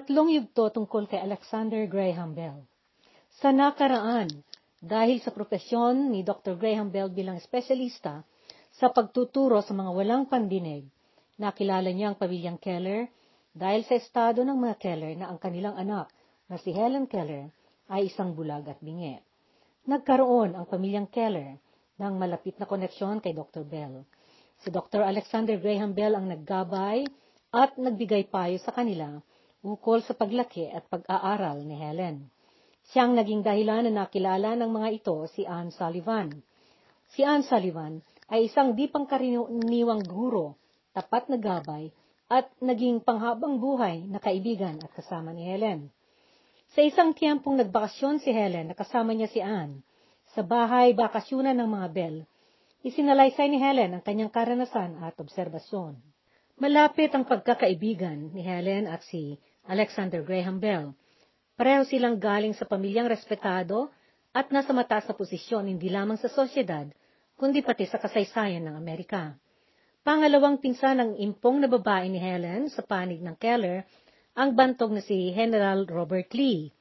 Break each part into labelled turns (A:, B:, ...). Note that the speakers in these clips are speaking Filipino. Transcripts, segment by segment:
A: Tatlong yugto tungkol kay Alexander Graham Bell. Sa nakaraan, dahil sa propesyon ni Dr. Graham Bell bilang espesyalista sa pagtuturo sa mga walang pandinig, nakilala niya ang pamilyang Keller dahil sa estado ng mga Keller na ang kanilang anak na si Helen Keller ay isang bulag at bingi. Nagkaroon ang pamilyang Keller ng malapit na koneksyon kay Dr. Bell. Si Dr. Alexander Graham Bell ang naggabay at nagbigay payo sa kanila ukol sa paglaki at pag-aaral ni Helen. Siyang naging dahilan na nakilala ng mga ito si Anne Sullivan. Si Anne Sullivan ay isang di pangkaraniwang guro, tapat na gabay, at naging panghabang buhay na kaibigan at kasama ni Helen. Sa isang tiyempong nagbakasyon si Helen na kasama niya si Anne, sa bahay bakasyunan ng mga Bell, isinalaysay ni Helen ang kanyang karanasan at obserbasyon. Malapit ang pagkakaibigan ni Helen at si Alexander Graham Bell. Pareho silang galing sa pamilyang respetado at nasa mataas na posisyon hindi lamang sa sosyedad, kundi pati sa kasaysayan ng Amerika. Pangalawang pinsan ng impong na babae ni Helen sa panig ng Keller, ang bantog na si General Robert Lee.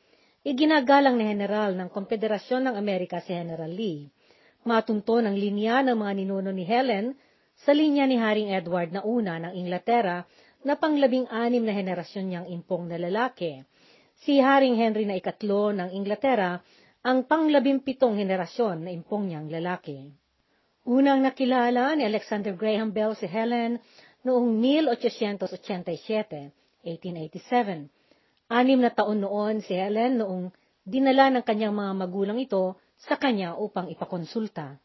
A: Iginagalang ni General ng Konfederasyon ng Amerika si General Lee. Matunto ng linya ng mga ninuno ni Helen sa linya ni Haring Edward na una ng Inglaterra na panglabing-anim na henerasyon niyang impong na lalaki. Si Haring Henry na ikatlo ng Inglaterra ang panglabimpitong henerasyon na impong niyang lalaki. Unang nakilala ni Alexander Graham Bell si Helen noong 1887, 1887. Anim na taon noon si Helen noong dinala ng kanyang mga magulang ito sa kanya upang ipakonsulta.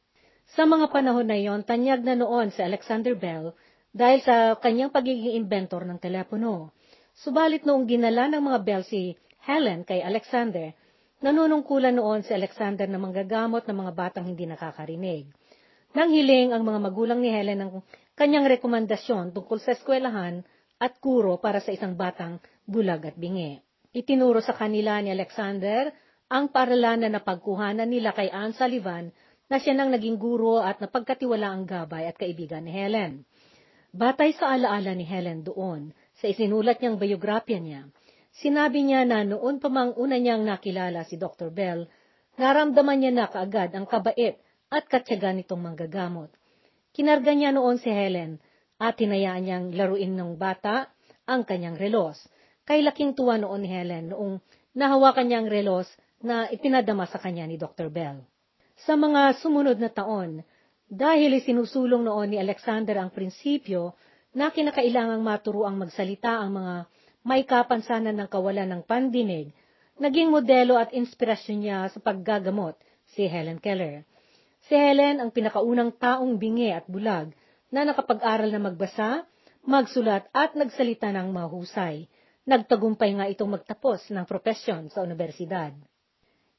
A: Sa mga panahon na iyon, tanyag na noon si Alexander Bell dahil sa kanyang pagiging inventor ng telepono. Subalit noong ginala ng mga Bell si Helen kay Alexander, nanunungkulan noon si Alexander na manggagamot ng mga batang hindi nakakarinig. Nang hiling ang mga magulang ni Helen ng kanyang rekomendasyon tungkol sa eskwelahan at kuro para sa isang batang bulag at bingi. Itinuro sa kanila ni Alexander ang paaralan na napagkuhanan nila kay Anne Sullivan na siya nang naging guro at napagkatiwala ang gabay at kaibigan ni Helen. Batay sa alaala ni Helen doon, sa isinulat niyang biografya niya, sinabi niya na noon pa mang una niyang nakilala si Dr. Bell, naramdaman niya na kaagad ang kabait at katyaga nitong manggagamot. Kinarga niya noon si Helen at tinayaan niyang laruin ng bata ang kanyang relos. Kay laking tuwa noon ni Helen noong nahawakan niya ang relos na ipinadama sa kanya ni Dr. Bell. Sa mga sumunod na taon, dahil isinusulong noon ni Alexander ang prinsipyo na kinakailangang maturuang magsalita ang mga may kapansanan ng kawalan ng pandinig, naging modelo at inspirasyon niya sa paggagamot si Helen Keller. Si Helen ang pinakaunang taong bingi at bulag na nakapag-aral na magbasa, magsulat at nagsalita ng mahusay. Nagtagumpay nga itong magtapos ng propesyon sa universidad.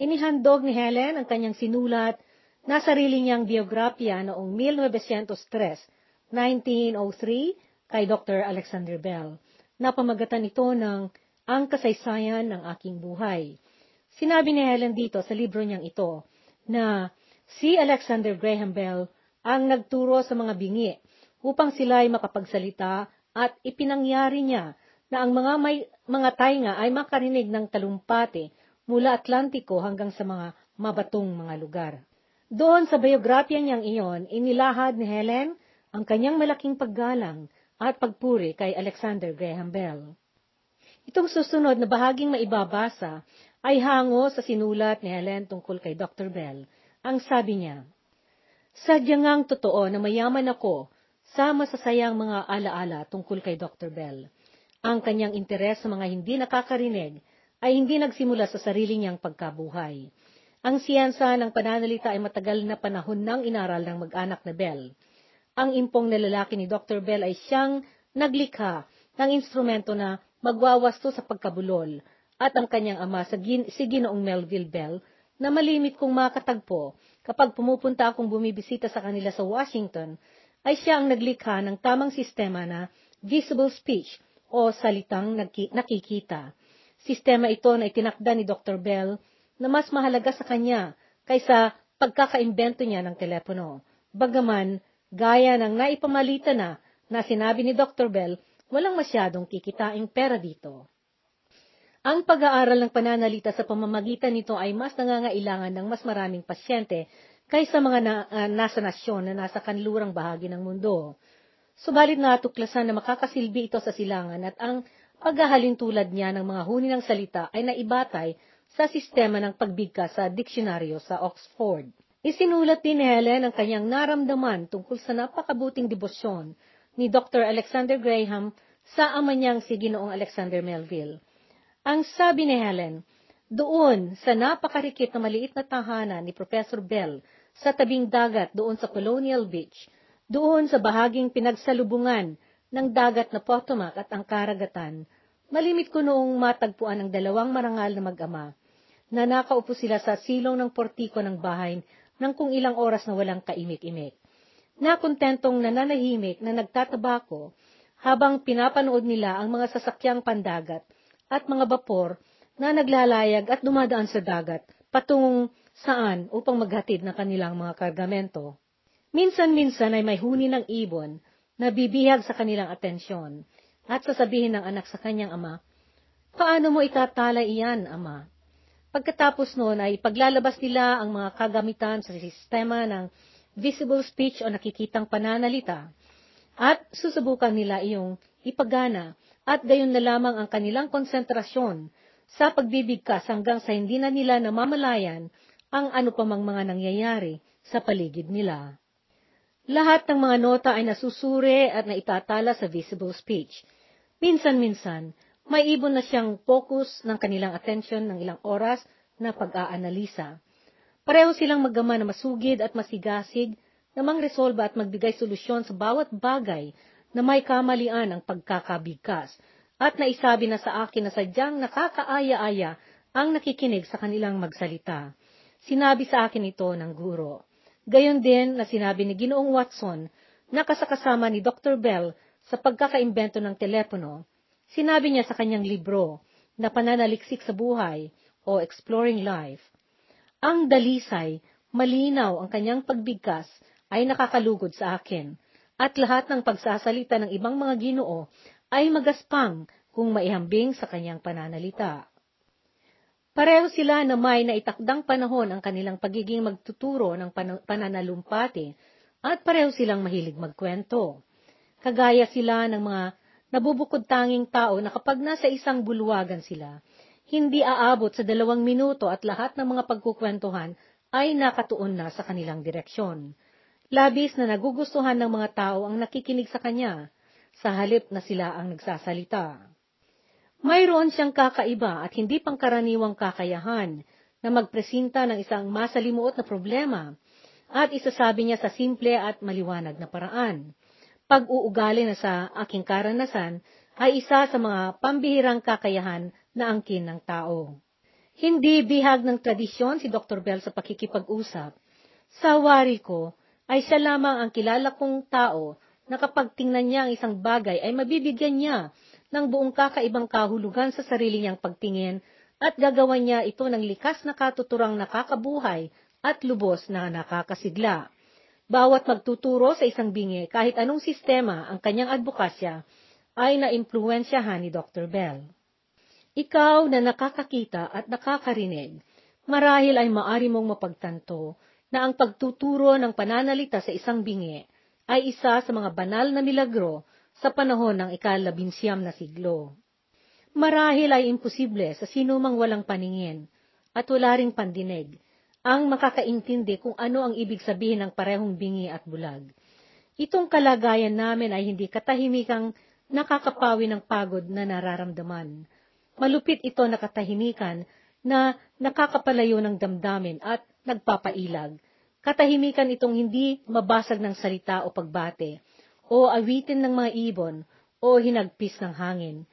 A: Inihandog ni Helen ang kanyang sinulat na sarili niyang biografya noong 1903, 1903, kay Dr. Alexander Bell. Napamagatan ito ng Ang Kasaysayan ng Aking Buhay. Sinabi ni Helen dito sa libro niyang ito na si Alexander Graham Bell ang nagturo sa mga bingi upang sila ay makapagsalita at ipinangyari niya na ang mga may, mga tainga ay makarinig ng talumpati mula Atlantiko hanggang sa mga mabatong mga lugar. Doon sa biografya niyang iyon, inilahad ni Helen ang kanyang malaking paggalang at pagpuri kay Alexander Graham Bell. Itong susunod na bahaging maibabasa ay hango sa sinulat ni Helen tungkol kay Dr. Bell. Ang sabi niya, Sadyang ngang totoo na mayaman ako sa masasayang mga alaala tungkol kay Dr. Bell. Ang kanyang interes sa mga hindi nakakarinig ay hindi nagsimula sa sarili niyang pagkabuhay. Ang siyensa ng pananalita ay matagal na panahon nang inaral ng mag-anak na Bell. Ang impong na lalaki ni Dr. Bell ay siyang naglikha ng instrumento na magwawasto sa pagkabulol at ang kanyang ama sa gin- si Ginoong Melville Bell na malimit kong makatagpo kapag pumupunta akong bumibisita sa kanila sa Washington ay siya ang naglikha ng tamang sistema na visible speech o salitang nakikita. Sistema ito na itinakda ni Dr. Bell na mas mahalaga sa kanya kaysa pagkakaimbento niya ng telepono. Bagaman, gaya ng naipamalita na na sinabi ni Dr. Bell, walang masyadong kikitaing pera dito. Ang pag-aaral ng pananalita sa pamamagitan nito ay mas nangangailangan ng mas maraming pasyente kaysa mga na, uh, nasa nasyon na nasa kanlurang bahagi ng mundo. Subalit natuklasan na makakasilbi ito sa silangan at ang paghahalin tulad niya ng mga huni ng salita ay naibatay sa sistema ng pagbigkas sa diksyonaryo sa Oxford. Isinulat din ni Helen ang kanyang naramdaman tungkol sa napakabuting debosyon ni Dr. Alexander Graham sa ama niyang si Ginoong Alexander Melville. Ang sabi ni Helen, doon sa napakarikit na maliit na tahanan ni Professor Bell sa tabing dagat doon sa Colonial Beach, doon sa bahaging pinagsalubungan ng dagat na Potomac at ang karagatan, malimit ko noong matagpuan ang dalawang marangal na mag-ama na nakaupo sila sa silong ng portiko ng bahay ng kung ilang oras na walang kaimik-imik. Nakontentong nananahimik na nagtatabako habang pinapanood nila ang mga sasakyang pandagat at mga bapor na naglalayag at dumadaan sa dagat patungong saan upang maghatid ng kanilang mga kargamento. Minsan-minsan ay may huni ng ibon na bibihag sa kanilang atensyon at sasabihin ng anak sa kanyang ama, Paano mo itatala iyan, ama? Pagkatapos noon ay paglalabas nila ang mga kagamitan sa sistema ng visible speech o nakikitang pananalita at susubukan nila iyong ipagana at gayon na lamang ang kanilang konsentrasyon sa pagbibigkas hanggang sa hindi na nila namamalayan ang ano pa mang mga nangyayari sa paligid nila. Lahat ng mga nota ay nasusuri at naitatala sa visible speech. Minsan-minsan, may ibon na siyang focus ng kanilang atensyon ng ilang oras na pag-aanalisa. Pareho silang magama na masugid at masigasig na mangresolba at magbigay solusyon sa bawat bagay na may kamalian ang pagkakabigkas at naisabi na sa akin na sadyang nakakaaya-aya ang nakikinig sa kanilang magsalita. Sinabi sa akin ito ng guro. Gayon din na sinabi ni Ginoong Watson na kasakasama ni Dr. Bell sa pagkakaimbento ng telepono. Sinabi niya sa kanyang libro na Pananaliksik sa Buhay o Exploring Life. Ang dalisay, malinaw ang kanyang pagbigkas ay nakakalugod sa akin at lahat ng pagsasalita ng ibang mga ginoo ay magaspang kung maihambing sa kanyang pananalita. Pareho sila na may naitakdang panahon ang kanilang pagiging magtuturo ng pan- pananalumpati at pareho silang mahilig magkwento. Kagaya sila ng mga nabubukod tanging tao na kapag nasa isang bulwagan sila, hindi aabot sa dalawang minuto at lahat ng mga pagkukwentuhan ay nakatuon na sa kanilang direksyon. Labis na nagugustuhan ng mga tao ang nakikinig sa kanya, sa halip na sila ang nagsasalita. Mayroon siyang kakaiba at hindi pangkaraniwang kakayahan na magpresinta ng isang masalimuot na problema at isasabi niya sa simple at maliwanag na paraan. Pag-uugali na sa aking karanasan ay isa sa mga pambihirang kakayahan na angkin ng tao. Hindi bihag ng tradisyon si Dr. Bell sa pakikipag-usap. Sa wari ko, ay siya lamang ang kilala kong tao na kapag tingnan niya ang isang bagay ay mabibigyan niya ng buong kakaibang kahulugan sa sarili niyang pagtingin at gagawan niya ito ng likas na katuturang nakakabuhay at lubos na nakakasigla. Bawat magtuturo sa isang bingi kahit anong sistema ang kanyang advokasya ay naimpluensyahan ni Dr. Bell. Ikaw na nakakakita at nakakarinig, marahil ay maari mong mapagtanto na ang pagtuturo ng pananalita sa isang bingi ay isa sa mga banal na milagro sa panahon ng ikalabinsyam na siglo. Marahil ay imposible sa sino mang walang paningin at wala ring pandinig ang makakaintindi kung ano ang ibig sabihin ng parehong bingi at bulag. Itong kalagayan namin ay hindi katahimikang nakakapawi ng pagod na nararamdaman. Malupit ito na katahimikan na nakakapalayo ng damdamin at nagpapailag. Katahimikan itong hindi mabasag ng salita o pagbate, o awitin ng mga ibon, o hinagpis ng hangin.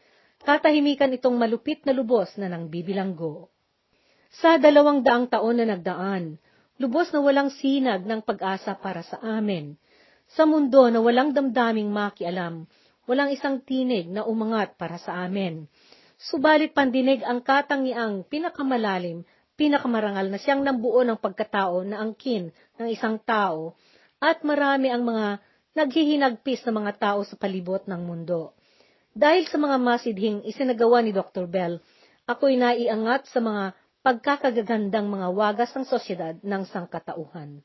A: Katahimikan itong malupit na lubos na nang bibilanggo. Sa dalawang daang taon na nagdaan, lubos na walang sinag ng pag-asa para sa amin. Sa mundo na walang damdaming makialam, walang isang tinig na umangat para sa amin. Subalit pandinig ang katangiang pinakamalalim pinakamarangal na siyang nambuo ng pagkatao na angkin ng isang tao at marami ang mga naghihinagpis na mga tao sa palibot ng mundo. Dahil sa mga masidhing isinagawa ni Dr. Bell, ako'y naiangat sa mga pagkakagagandang mga wagas ng sosyedad ng sangkatauhan.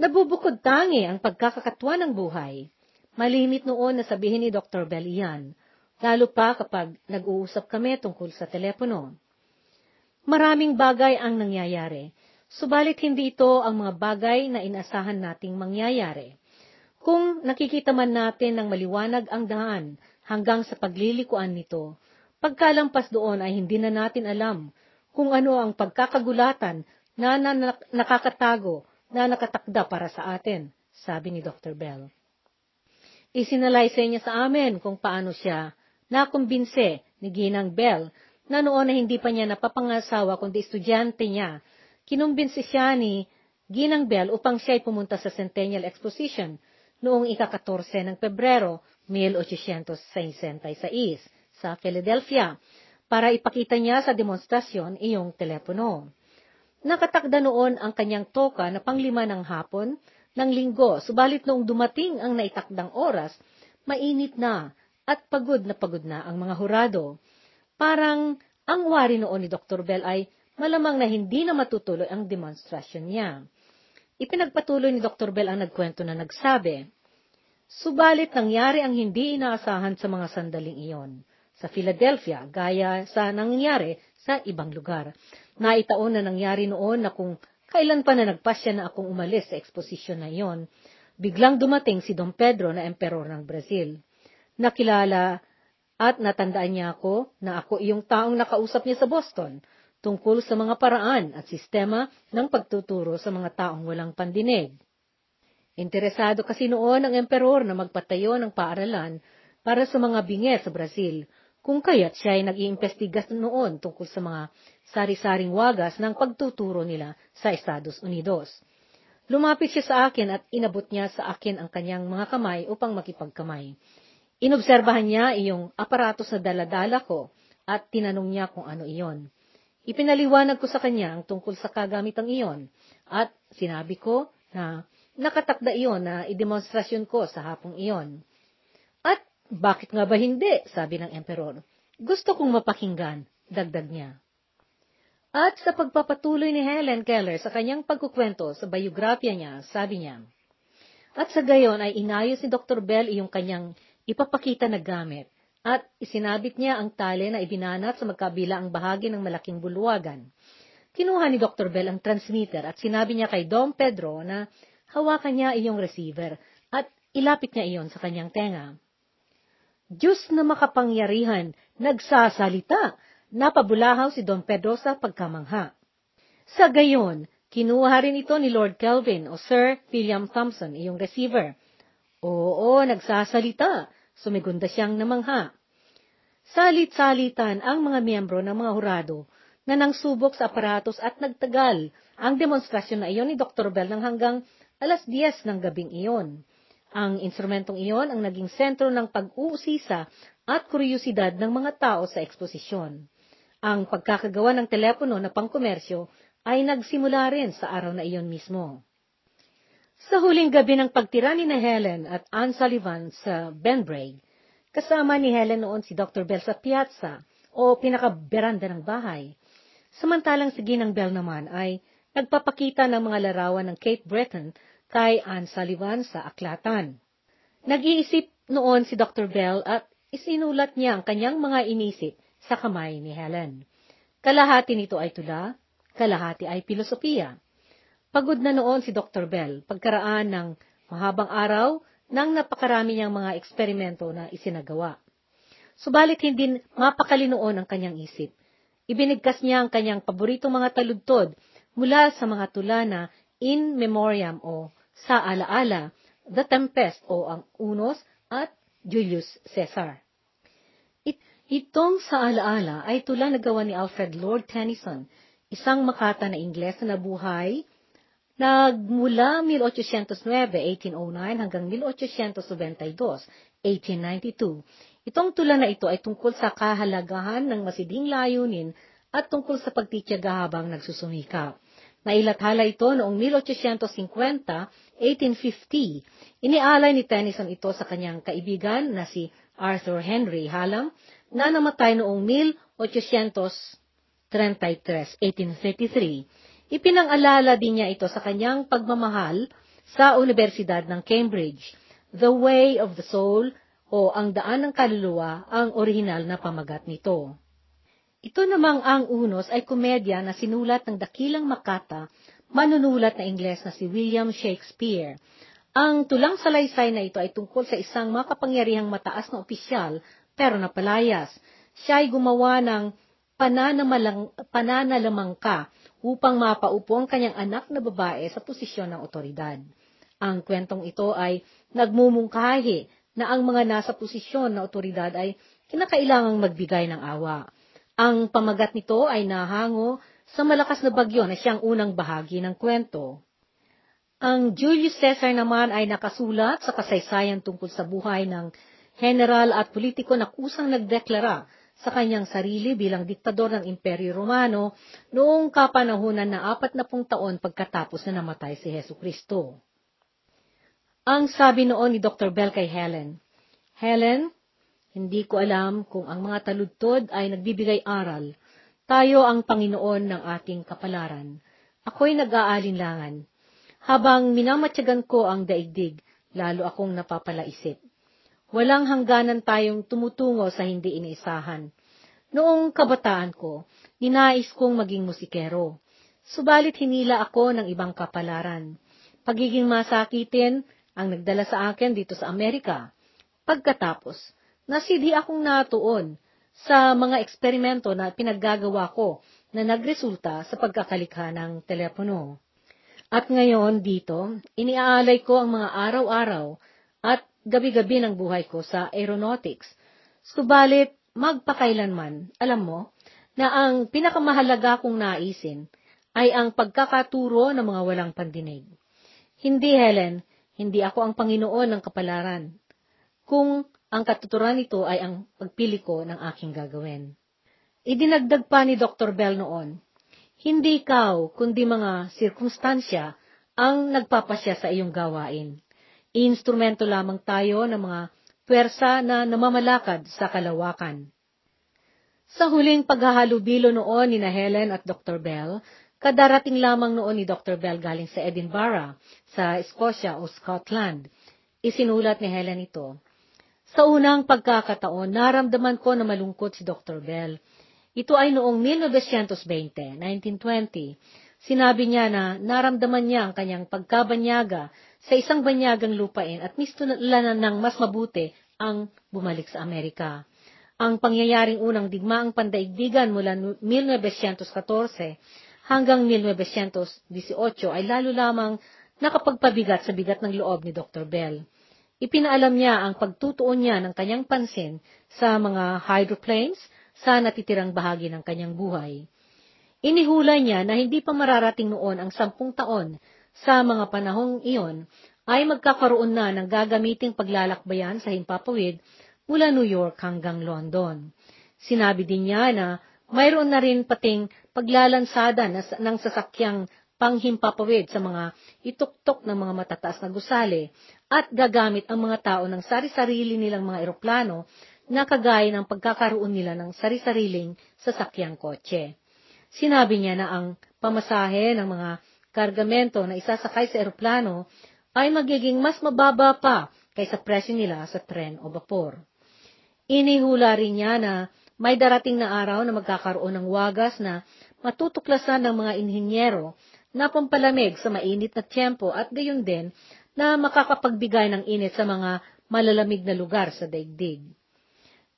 A: Nabubukod tangi ang pagkakatwa ng buhay. Malimit noon na sabihin ni Dr. Bell iyan, lalo pa kapag nag-uusap kami tungkol sa telepono. Maraming bagay ang nangyayari, subalit hindi ito ang mga bagay na inasahan nating mangyayari. Kung nakikita man natin ng maliwanag ang daan hanggang sa paglilikuan nito, pagkalampas doon ay hindi na natin alam kung ano ang pagkakagulatan na, na, na nakakatago na nakatakda para sa atin, sabi ni Dr. Bell. Isinalaysay niya sa amin kung paano siya nakumbinse ni Ginang Bell na noon na hindi pa niya napapangasawa kundi estudyante niya. Kinumbinsi siya ni Ginang Bell upang siya ay pumunta sa Centennial Exposition noong ika-14 ng Pebrero 1866 sa Philadelphia para ipakita niya sa demonstrasyon iyong telepono. Nakatakda noon ang kanyang toka na panglima ng hapon ng linggo, subalit noong dumating ang naitakdang oras, mainit na at pagod na pagod na ang mga hurado. Parang ang wari noon ni Dr. Bell ay malamang na hindi na matutuloy ang demonstrasyon niya. Ipinagpatuloy ni Dr. Bell ang nagkwento na nagsabi, Subalit nangyari ang hindi inaasahan sa mga sandaling iyon. Sa Philadelphia, gaya sa nangyari sa ibang lugar. Naitaon na nangyari noon na kung kailan pa na nagpasya na akong umalis sa eksposisyon na iyon, biglang dumating si Dom Pedro na emperor ng Brazil. Nakilala at natandaan niya ako na ako iyong taong nakausap niya sa Boston tungkol sa mga paraan at sistema ng pagtuturo sa mga taong walang pandinig. Interesado kasi noon ang emperor na magpatayo ng paaralan para sa mga bingi sa Brazil kung kaya't siya ay nag-iimbestigas noon tungkol sa mga sari-saring wagas ng pagtuturo nila sa Estados Unidos. Lumapit siya sa akin at inabot niya sa akin ang kanyang mga kamay upang makipagkamay. Inobserbahan niya iyong aparatos na daladala ko at tinanong niya kung ano iyon. Ipinaliwanag ko sa kanya ang tungkol sa kagamitang iyon at sinabi ko na nakatakda iyon na idemonstrasyon ko sa hapong iyon. Bakit nga ba hindi? Sabi ng emperor. Gusto kong mapakinggan, dagdag niya. At sa pagpapatuloy ni Helen Keller sa kanyang pagkukwento sa biografya niya, sabi niya, At sa gayon ay inayos ni Dr. Bell iyong kanyang ipapakita na gamit, at isinabit niya ang tali na ibinanat sa magkabila ang bahagi ng malaking bulwagan. Kinuha ni Dr. Bell ang transmitter at sinabi niya kay Dom Pedro na hawakan niya iyong receiver at ilapit niya iyon sa kanyang tenga. Diyos na makapangyarihan, nagsasalita, napabulahaw si Don Pedro sa pagkamangha. Sa gayon, kinuha rin ito ni Lord Kelvin o Sir William Thompson, iyong receiver. Oo, nagsasalita, sumigunda siyang namangha. Salit-salitan ang mga miyembro ng mga hurado na nang subok sa aparatos at nagtagal ang demonstrasyon na iyon ni Dr. Bell ng hanggang alas 10 ng gabing iyon. Ang instrumentong iyon ang naging sentro ng pag-uusisa at kuryosidad ng mga tao sa eksposisyon. Ang pagkakagawa ng telepono na pangkomersyo ay nagsimula rin sa araw na iyon mismo. Sa huling gabi ng pagtira ni Helen at Anne Sullivan sa Benbraig, kasama ni Helen noon si Dr. Bell sa piazza o pinakaberanda ng bahay. Samantalang si Ginang Bell naman ay nagpapakita ng mga larawan ng Kate Breton kay Anne Sullivan sa aklatan. Nag-iisip noon si Dr. Bell at isinulat niya ang kanyang mga inisip sa kamay ni Helen. Kalahati nito ay tula, kalahati ay filosofiya. Pagod na noon si Dr. Bell pagkaraan ng mahabang araw ng napakarami niyang mga eksperimento na isinagawa. Subalit hindi mapakali noon ang kanyang isip. Ibinigkas niya ang kanyang paboritong mga taludtod mula sa mga tula na in memoriam o sa alaala, The Tempest o ang Unos at Julius Caesar. It, itong sa alaala ay tula na gawa ni Alfred Lord Tennyson, isang makata na Ingles na nabuhay nagmula 1809, 1809 hanggang 1892, 1892. Itong tula na ito ay tungkol sa kahalagahan ng masiding layunin at tungkol sa pagtityaga habang nagsusumikap. Nailathala ito noong 1850, 1850. Inialay ni Tennyson ito sa kanyang kaibigan na si Arthur Henry Hallam na namatay noong 1833, ipinangalala din niya ito sa kanyang pagmamahal sa Universidad ng Cambridge, The Way of the Soul o Ang Daan ng Kaluluwa ang orihinal na pamagat nito. Ito namang ang unos ay komedya na sinulat ng dakilang makata, manunulat na Ingles na si William Shakespeare. Ang tulang salaysay na ito ay tungkol sa isang makapangyarihang mataas na opisyal pero napalayas. Siya ay gumawa ng pananalamangka upang mapaupo ang kanyang anak na babae sa posisyon ng otoridad. Ang kwentong ito ay nagmumungkahi na ang mga nasa posisyon na otoridad ay kinakailangang magbigay ng awa. Ang pamagat nito ay nahango sa malakas na bagyo na siyang unang bahagi ng kwento. Ang Julius Caesar naman ay nakasulat sa kasaysayan tungkol sa buhay ng general at politiko na kusang nagdeklara sa kanyang sarili bilang diktador ng Imperyo Romano noong kapanahunan na apat na pung taon pagkatapos na namatay si Heso Kristo. Ang sabi noon ni Dr. Bell kay Helen, Helen, hindi ko alam kung ang mga taludtod ay nagbibigay aral. Tayo ang Panginoon ng ating kapalaran. Ako'y nag-aalinlangan. Habang minamatyagan ko ang daigdig, lalo akong napapalaisip. Walang hangganan tayong tumutungo sa hindi iniisahan. Noong kabataan ko, ninais kong maging musikero. Subalit hinila ako ng ibang kapalaran. Pagiging masakitin ang nagdala sa akin dito sa Amerika. Pagkatapos, nasidhi akong natuon sa mga eksperimento na pinaggagawa ko na nagresulta sa pagkakalikha ng telepono. At ngayon dito, iniaalay ko ang mga araw-araw at gabi-gabi ng buhay ko sa aeronautics. Subalit, magpakailanman, alam mo, na ang pinakamahalaga kong naisin ay ang pagkakaturo ng mga walang pandinig. Hindi, Helen, hindi ako ang Panginoon ng kapalaran. Kung ang katuturan nito ay ang pagpili ko ng aking gagawin. Idinagdag pa ni Dr. Bell noon, hindi ikaw, kundi mga sirkumstansya ang nagpapasya sa iyong gawain. Instrumento lamang tayo ng mga pwersa na namamalakad sa kalawakan. Sa huling paghahalubilo noon ni na Helen at Dr. Bell, kadarating lamang noon ni Dr. Bell galing sa Edinburgh, sa Scotia o Scotland. Isinulat ni Helen ito, sa unang pagkakataon, naramdaman ko na malungkot si Dr. Bell. Ito ay noong 1920, 1920. Sinabi niya na naramdaman niya ang kanyang pagkabanyaga sa isang banyagang lupain at misto na ng mas mabuti ang bumalik sa Amerika. Ang pangyayaring unang digmaang pandaigdigan mula 1914 hanggang 1918 ay lalo lamang nakapagpabigat sa bigat ng loob ni Dr. Bell. Ipinaalam niya ang pagtutuon niya ng kanyang pansin sa mga hydroplanes sa natitirang bahagi ng kanyang buhay. Inihula niya na hindi pa mararating noon ang sampung taon sa mga panahong iyon ay magkakaroon na ng gagamiting paglalakbayan sa himpapawid mula New York hanggang London. Sinabi din niya na mayroon na rin pating paglalansada ng sasakyang panghimpapawid sa mga ituktok ng mga matataas na gusali at gagamit ang mga tao ng sari-sarili nilang mga eroplano na kagaya ng pagkakaroon nila ng sari-sariling sasakyang kotse. Sinabi niya na ang pamasahe ng mga kargamento na isasakay sa eroplano ay magiging mas mababa pa kaysa presyo nila sa tren o vapor. Inihula rin niya na may darating na araw na magkakaroon ng wagas na matutuklasan ng mga inhinyero na pampalamig sa mainit na tiyempo at gayon din na makakapagbigay ng init sa mga malalamig na lugar sa daigdig.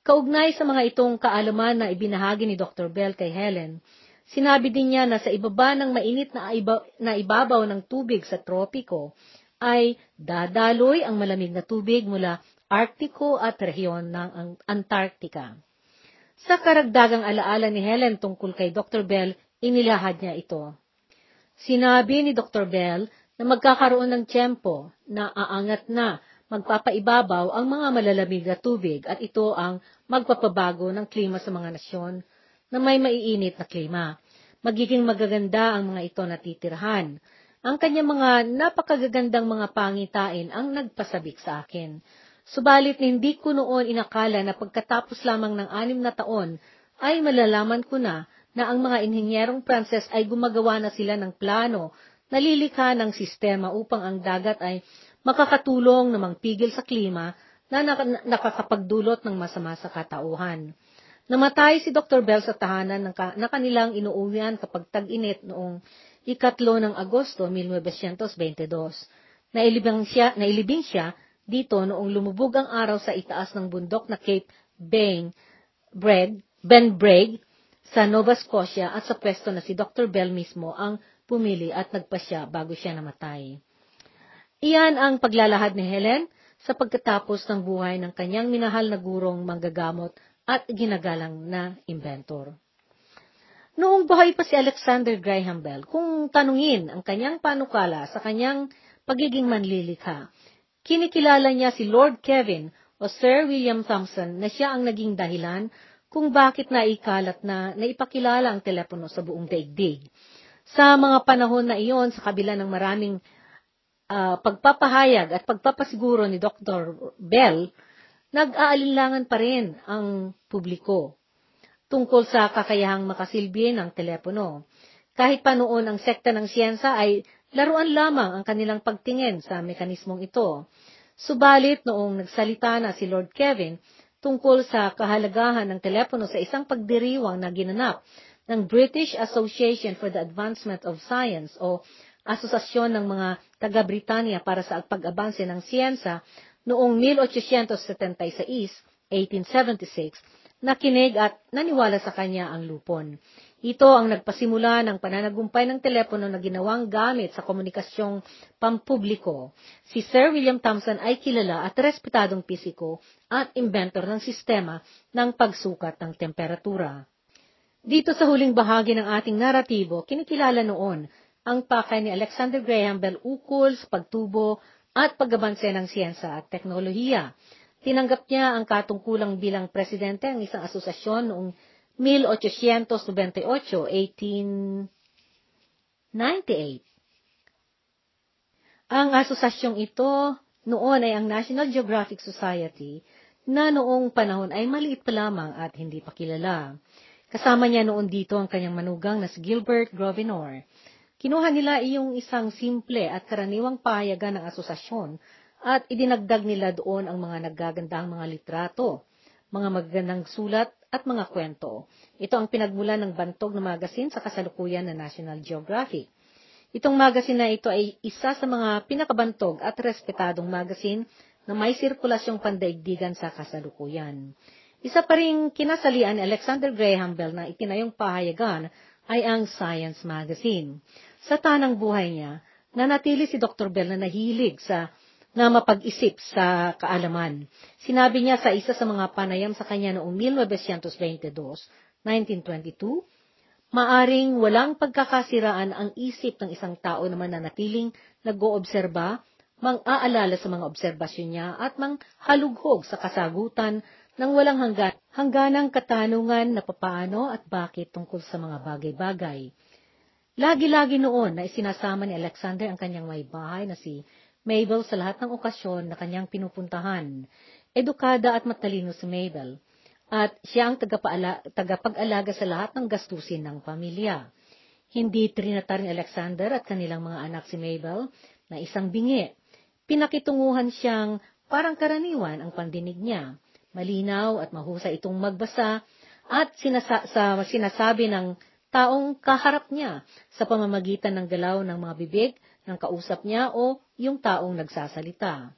A: Kaugnay sa mga itong kaalaman na ibinahagi ni Dr. Bell kay Helen, sinabi din niya na sa ibaba ng mainit na, iba, na ibabaw ng tubig sa tropiko ay dadaloy ang malamig na tubig mula Arktiko at rehiyon ng Antarctica. Sa karagdagang alaala ni Helen tungkol kay Dr. Bell, inilahad niya ito. Sinabi ni Dr. Bell na magkakaroon ng tiyempo na aangat na magpapaibabaw ang mga malalamig na tubig at ito ang magpapabago ng klima sa mga nasyon na may maiinit na klima. Magiging magaganda ang mga ito na titirhan. Ang kanyang mga napakagagandang mga pangitain ang nagpasabik sa akin. Subalit hindi ko noon inakala na pagkatapos lamang ng anim na taon ay malalaman ko na na ang mga inhinyerong Pranses ay gumagawa na sila ng plano na lilikha ng sistema upang ang dagat ay makakatulong na mangpigil sa klima na nakakapagdulot ng masama sa katauhan. Namatay si Dr. Bell sa tahanan na kanilang inuuwian kapag tag-init noong ikatlo ng Agosto 1922. Nailibing siya, nailibing siya dito noong lumubog ang araw sa itaas ng bundok na Cape Ben Bragg, Ben Bragg sa Nova Scotia at sa pwesto na si Dr. Bell mismo ang pumili at nagpasya bago siya namatay. Iyan ang paglalahad ni Helen sa pagkatapos ng buhay ng kanyang minahal na gurong manggagamot at ginagalang na inventor. Noong buhay pa si Alexander Graham Bell, kung tanungin ang kanyang panukala sa kanyang pagiging manlilikha, kinikilala niya si Lord Kevin o Sir William Thompson na siya ang naging dahilan kung bakit naikalat na naipakilala ang telepono sa buong daigdig. Sa mga panahon na iyon, sa kabila ng maraming uh, pagpapahayag at pagpapasiguro ni Dr. Bell, nag-aalinlangan pa rin ang publiko tungkol sa kakayahang makasilbi ng telepono. Kahit pa noon ang sekta ng siyensa ay laruan lamang ang kanilang pagtingin sa mekanismong ito. Subalit noong nagsalita na si Lord Kevin tungkol sa kahalagahan ng telepono sa isang pagdiriwang na ginanap ng British Association for the Advancement of Science o Asosasyon ng mga taga-Britanya para sa pag-abanse ng siyensa noong 1876, 1876, nakinig at naniwala sa kanya ang lupon. Ito ang nagpasimula ng pananagumpay ng telepono na ginawang gamit sa komunikasyong pampubliko. Si Sir William Thomson ay kilala at respetadong pisiko at inventor ng sistema ng pagsukat ng temperatura. Dito sa huling bahagi ng ating naratibo, kinikilala noon ang pakay ni Alexander Graham Bell ukol sa pagtubo at paggabanse ng siyensa at teknolohiya. Tinanggap niya ang katungkulang bilang presidente ng isang asosasyon noong 1898, 1898. Ang asosasyong ito noon ay ang National Geographic Society na noong panahon ay maliit pa lamang at hindi pa kilala. Kasama niya noon dito ang kanyang manugang na si Gilbert Grovenor. Kinuha nila iyong isang simple at karaniwang pahayagan ng asosasyon at idinagdag nila doon ang mga naggagandang mga litrato, mga magagandang sulat at mga kwento. Ito ang pinagmula ng bantog na magasin sa kasalukuyan na National Geographic. Itong magasin na ito ay isa sa mga pinakabantog at respetadong magasin na may sirkulasyong pandaigdigan sa kasalukuyan. Isa pa rin kinasalian ni Alexander Graham Bell na itinayong pahayagan ay ang Science Magazine. Sa tanang buhay niya, nanatili si Dr. Bell na nahilig sa na mapag-isip sa kaalaman. Sinabi niya sa isa sa mga panayam sa kanya noong 1922, 1922, maaring walang pagkakasiraan ang isip ng isang tao na mananatiling nag-oobserba, mang-aalala sa mga obserbasyon niya at mang-halughog sa kasagutan ng walang hanggan, hangganang katanungan na papaano at bakit tungkol sa mga bagay-bagay. Lagi-lagi noon na isinasama ni Alexander ang kanyang may bahay na si Mabel sa lahat ng okasyon na kanyang pinupuntahan. Edukada at matalino si Mabel. At siya ang tagapag-alaga sa lahat ng gastusin ng pamilya. Hindi trinata ni Alexander at kanilang mga anak si Mabel na isang bingi. Pinakitunguhan siyang parang karaniwan ang pandinig niya. Malinaw at mahusay itong magbasa at sinasa- sa sinasabi ng taong kaharap niya sa pamamagitan ng galaw ng mga bibig ng kausap niya o yung taong nagsasalita.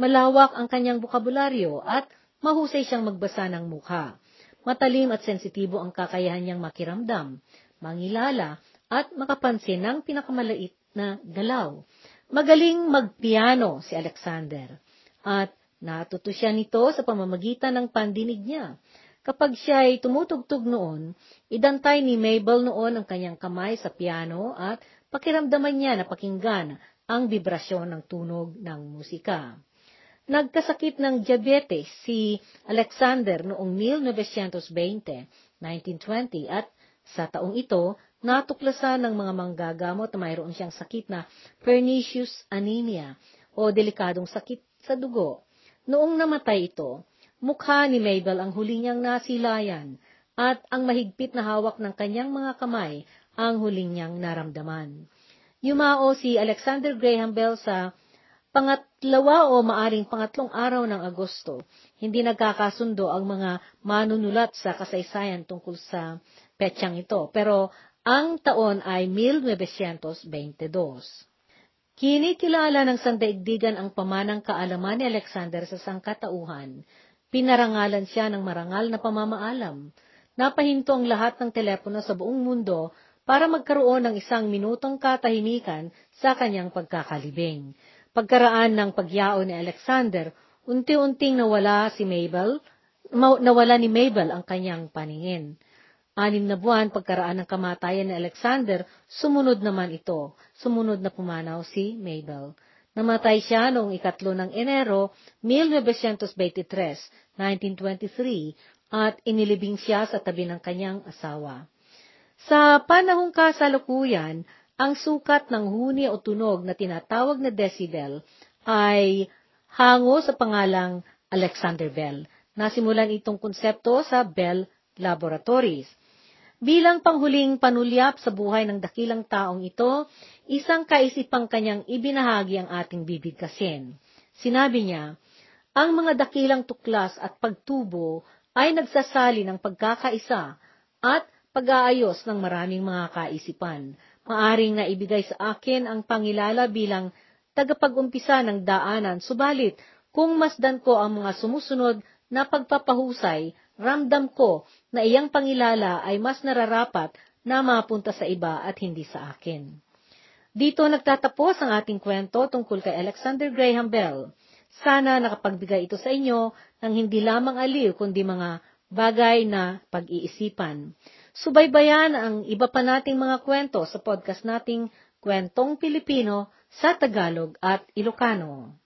A: Malawak ang kanyang bukabularyo at mahusay siyang magbasa ng mukha. Matalim at sensitibo ang kakayahan niyang makiramdam, mangilala, at makapansin ng pinakamalait na galaw. Magaling magpiano si Alexander at natuto siya nito sa pamamagitan ng pandinig niya. Kapag siya ay tumutugtog noon, idantay ni Mabel noon ang kanyang kamay sa piano at pakiramdaman niya na pakinggan ang vibrasyon ng tunog ng musika. Nagkasakit ng diabetes si Alexander noong 1920, 1920 at sa taong ito, natuklasan ng mga manggagamot na mayroon siyang sakit na pernicious anemia o delikadong sakit sa dugo. Noong namatay ito, Mukha ni Mabel ang huli niyang nasilayan. at ang mahigpit na hawak ng kanyang mga kamay ang huling niyang naramdaman. Yumao si Alexander Graham Bell sa pangatlawa o maaring pangatlong araw ng Agosto. Hindi nagkakasundo ang mga manunulat sa kasaysayan tungkol sa petsang ito, pero ang taon ay 1922. Kinikilala ng sandaigdigan ang pamanang kaalaman ni Alexander sa sangkatauhan. Pinarangalan siya ng marangal na pamamaalam. Napahinto ang lahat ng telepono sa buong mundo para magkaroon ng isang minutong katahimikan sa kanyang pagkakalibing. Pagkaraan ng pagyao ni Alexander, unti-unting nawala si Mabel, nawala ni Mabel ang kanyang paningin. Anim na buwan pagkaraan ng kamatayan ni Alexander, sumunod naman ito. Sumunod na pumanaw si Mabel. Namatay siya noong ikatlo ng Enero, 1923, 1923, at inilibing siya sa tabi ng kanyang asawa. Sa panahong kasalukuyan, ang sukat ng huni o tunog na tinatawag na decibel ay hango sa pangalang Alexander Bell. Nasimulan itong konsepto sa Bell Laboratories. Bilang panghuling panulyap sa buhay ng dakilang taong ito, isang kaisipang kanyang ibinahagi ang ating bibigkasin. Sinabi niya, ang mga dakilang tuklas at pagtubo ay nagsasali ng pagkakaisa at pag-aayos ng maraming mga kaisipan. Maaring na ibigay sa akin ang pangilala bilang tagapag-umpisa ng daanan, subalit kung masdan ko ang mga sumusunod na pagpapahusay, ramdam ko na iyang pangilala ay mas nararapat na mapunta sa iba at hindi sa akin. Dito nagtatapos ang ating kwento tungkol kay Alexander Graham Bell. Sana nakapagbigay ito sa inyo ng hindi lamang aliw kundi mga bagay na pag-iisipan. Subaybayan ang iba pa nating mga kwento sa podcast nating Kwentong Pilipino sa Tagalog at Ilocano.